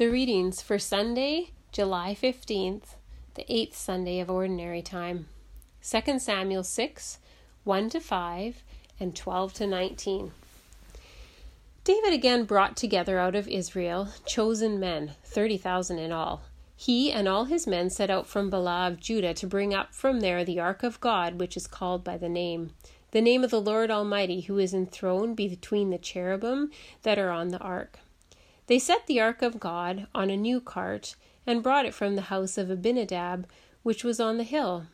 The readings for Sunday, July 15th, the eighth Sunday of Ordinary Time. 2 Samuel 6, 1 to 5, and 12 to 19. David again brought together out of Israel chosen men, 30,000 in all. He and all his men set out from Baalah of Judah to bring up from there the ark of God, which is called by the name, the name of the Lord Almighty, who is enthroned between the cherubim that are on the ark. They set the ark of God on a new cart and brought it from the house of Abinadab, which was on the hill.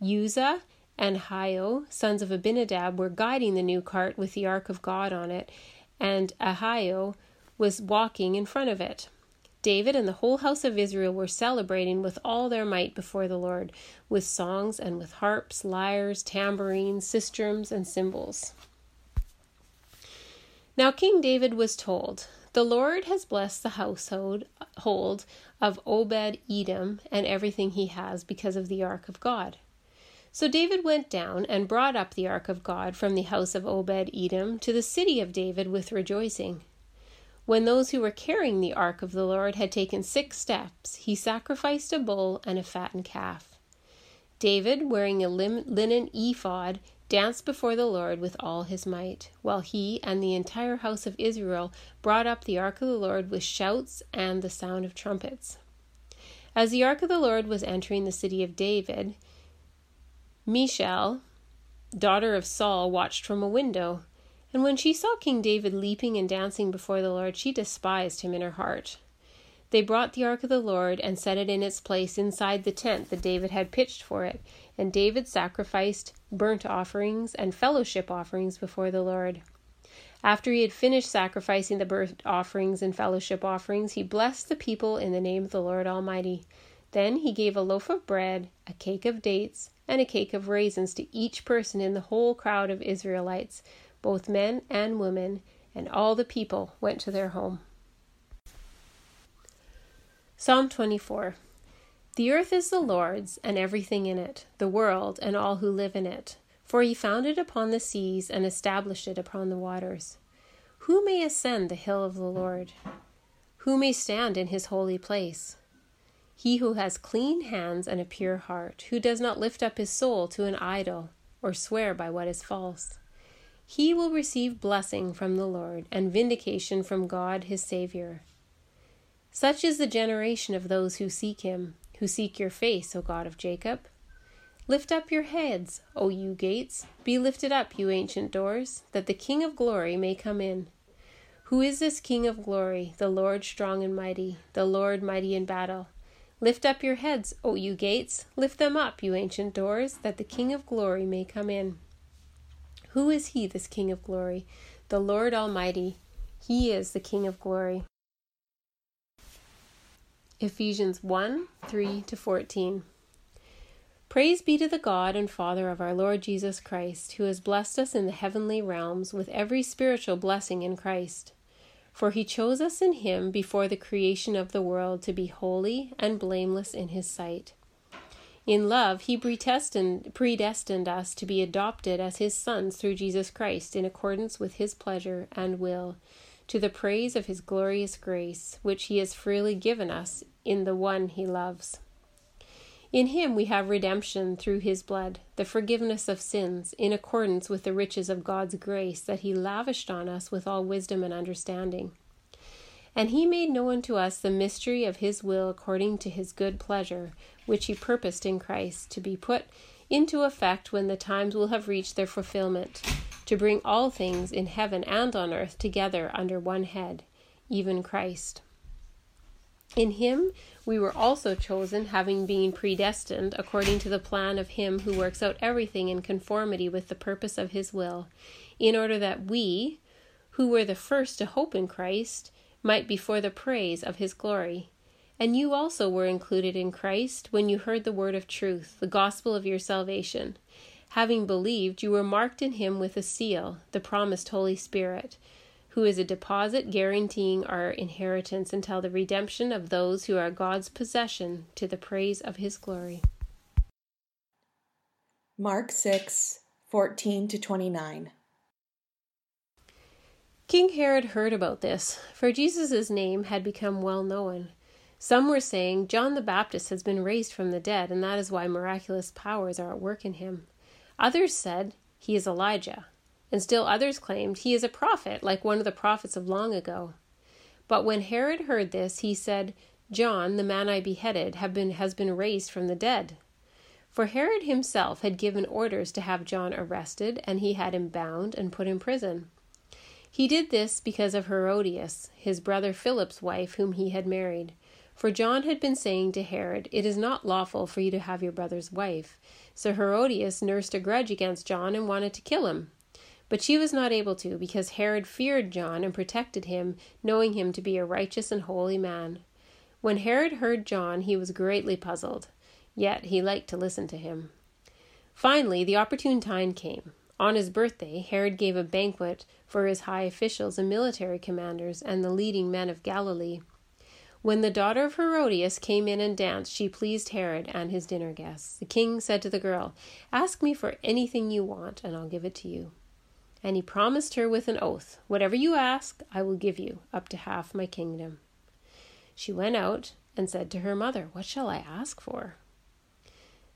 Uzzah and Ahio, sons of Abinadab, were guiding the new cart with the ark of God on it, and Ahio was walking in front of it. David and the whole house of Israel were celebrating with all their might before the Lord, with songs and with harps, lyres, tambourines, sistrums, and cymbals. Now King David was told, the Lord has blessed the household of Obed Edom and everything he has because of the ark of God. So David went down and brought up the ark of God from the house of Obed Edom to the city of David with rejoicing. When those who were carrying the ark of the Lord had taken six steps, he sacrificed a bull and a fattened calf. David, wearing a linen ephod, danced before the Lord with all his might, while he and the entire house of Israel brought up the ark of the Lord with shouts and the sound of trumpets. As the ark of the Lord was entering the city of David, Michal, daughter of Saul, watched from a window, and when she saw King David leaping and dancing before the Lord, she despised him in her heart. They brought the ark of the Lord and set it in its place inside the tent that David had pitched for it, and David sacrificed burnt offerings and fellowship offerings before the Lord. After he had finished sacrificing the burnt offerings and fellowship offerings, he blessed the people in the name of the Lord Almighty. Then he gave a loaf of bread, a cake of dates, and a cake of raisins to each person in the whole crowd of Israelites, both men and women, and all the people went to their home. Psalm 24 The earth is the Lord's, and everything in it, the world, and all who live in it. For he founded upon the seas and established it upon the waters. Who may ascend the hill of the Lord? Who may stand in his holy place? He who has clean hands and a pure heart, who does not lift up his soul to an idol or swear by what is false. He will receive blessing from the Lord and vindication from God his Savior. Such is the generation of those who seek him, who seek your face, O God of Jacob. Lift up your heads, O you gates, be lifted up, you ancient doors, that the King of glory may come in. Who is this King of glory, the Lord strong and mighty, the Lord mighty in battle? Lift up your heads, O you gates, lift them up, you ancient doors, that the King of glory may come in. Who is he, this King of glory? The Lord Almighty. He is the King of glory. Ephesians 1 3 to 14. Praise be to the God and Father of our Lord Jesus Christ, who has blessed us in the heavenly realms with every spiritual blessing in Christ. For he chose us in him before the creation of the world to be holy and blameless in his sight. In love, he predestined, predestined us to be adopted as his sons through Jesus Christ in accordance with his pleasure and will to the praise of his glorious grace, which he has freely given us in the one he loves. In him we have redemption through his blood, the forgiveness of sins, in accordance with the riches of God's grace that he lavished on us with all wisdom and understanding. And he made known to us the mystery of his will according to his good pleasure, which he purposed in Christ to be put into effect when the times will have reached their fulfillment to bring all things in heaven and on earth together under one head, even Christ. In him we were also chosen, having been predestined according to the plan of him who works out everything in conformity with the purpose of his will, in order that we, who were the first to hope in Christ, might be for the praise of his glory. And you also were included in Christ when you heard the word of truth, the gospel of your salvation. Having believed, you were marked in him with a seal, the promised Holy Spirit, who is a deposit guaranteeing our inheritance until the redemption of those who are God's possession to the praise of his glory. Mark 6 14 to 29. King Herod heard about this, for Jesus' name had become well known. Some were saying John the Baptist has been raised from the dead, and that is why miraculous powers are at work in him. Others said he is Elijah, and still others claimed he is a prophet, like one of the prophets of long ago. But when Herod heard this, he said, John, the man I beheaded, been, has been raised from the dead. For Herod himself had given orders to have John arrested, and he had him bound and put in prison. He did this because of Herodias, his brother Philip's wife, whom he had married. For John had been saying to Herod, It is not lawful for you to have your brother's wife. So Herodias nursed a grudge against John and wanted to kill him. But she was not able to, because Herod feared John and protected him, knowing him to be a righteous and holy man. When Herod heard John, he was greatly puzzled, yet he liked to listen to him. Finally, the opportune time came. On his birthday, Herod gave a banquet for his high officials and military commanders and the leading men of Galilee. When the daughter of Herodias came in and danced, she pleased Herod and his dinner guests. The king said to the girl, Ask me for anything you want, and I'll give it to you. And he promised her with an oath, Whatever you ask, I will give you, up to half my kingdom. She went out and said to her mother, What shall I ask for?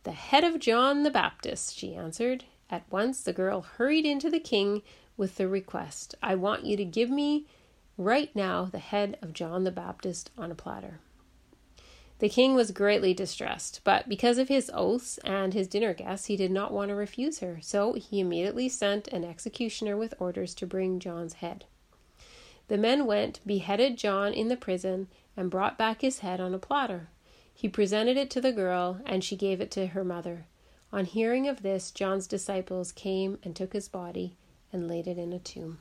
The head of John the Baptist, she answered. At once the girl hurried into the king with the request I want you to give me right now the head of John the Baptist on a platter. The king was greatly distressed, but because of his oaths and his dinner guests, he did not want to refuse her, so he immediately sent an executioner with orders to bring John's head. The men went, beheaded John in the prison, and brought back his head on a platter. He presented it to the girl, and she gave it to her mother. On hearing of this, John's disciples came and took his body and laid it in a tomb.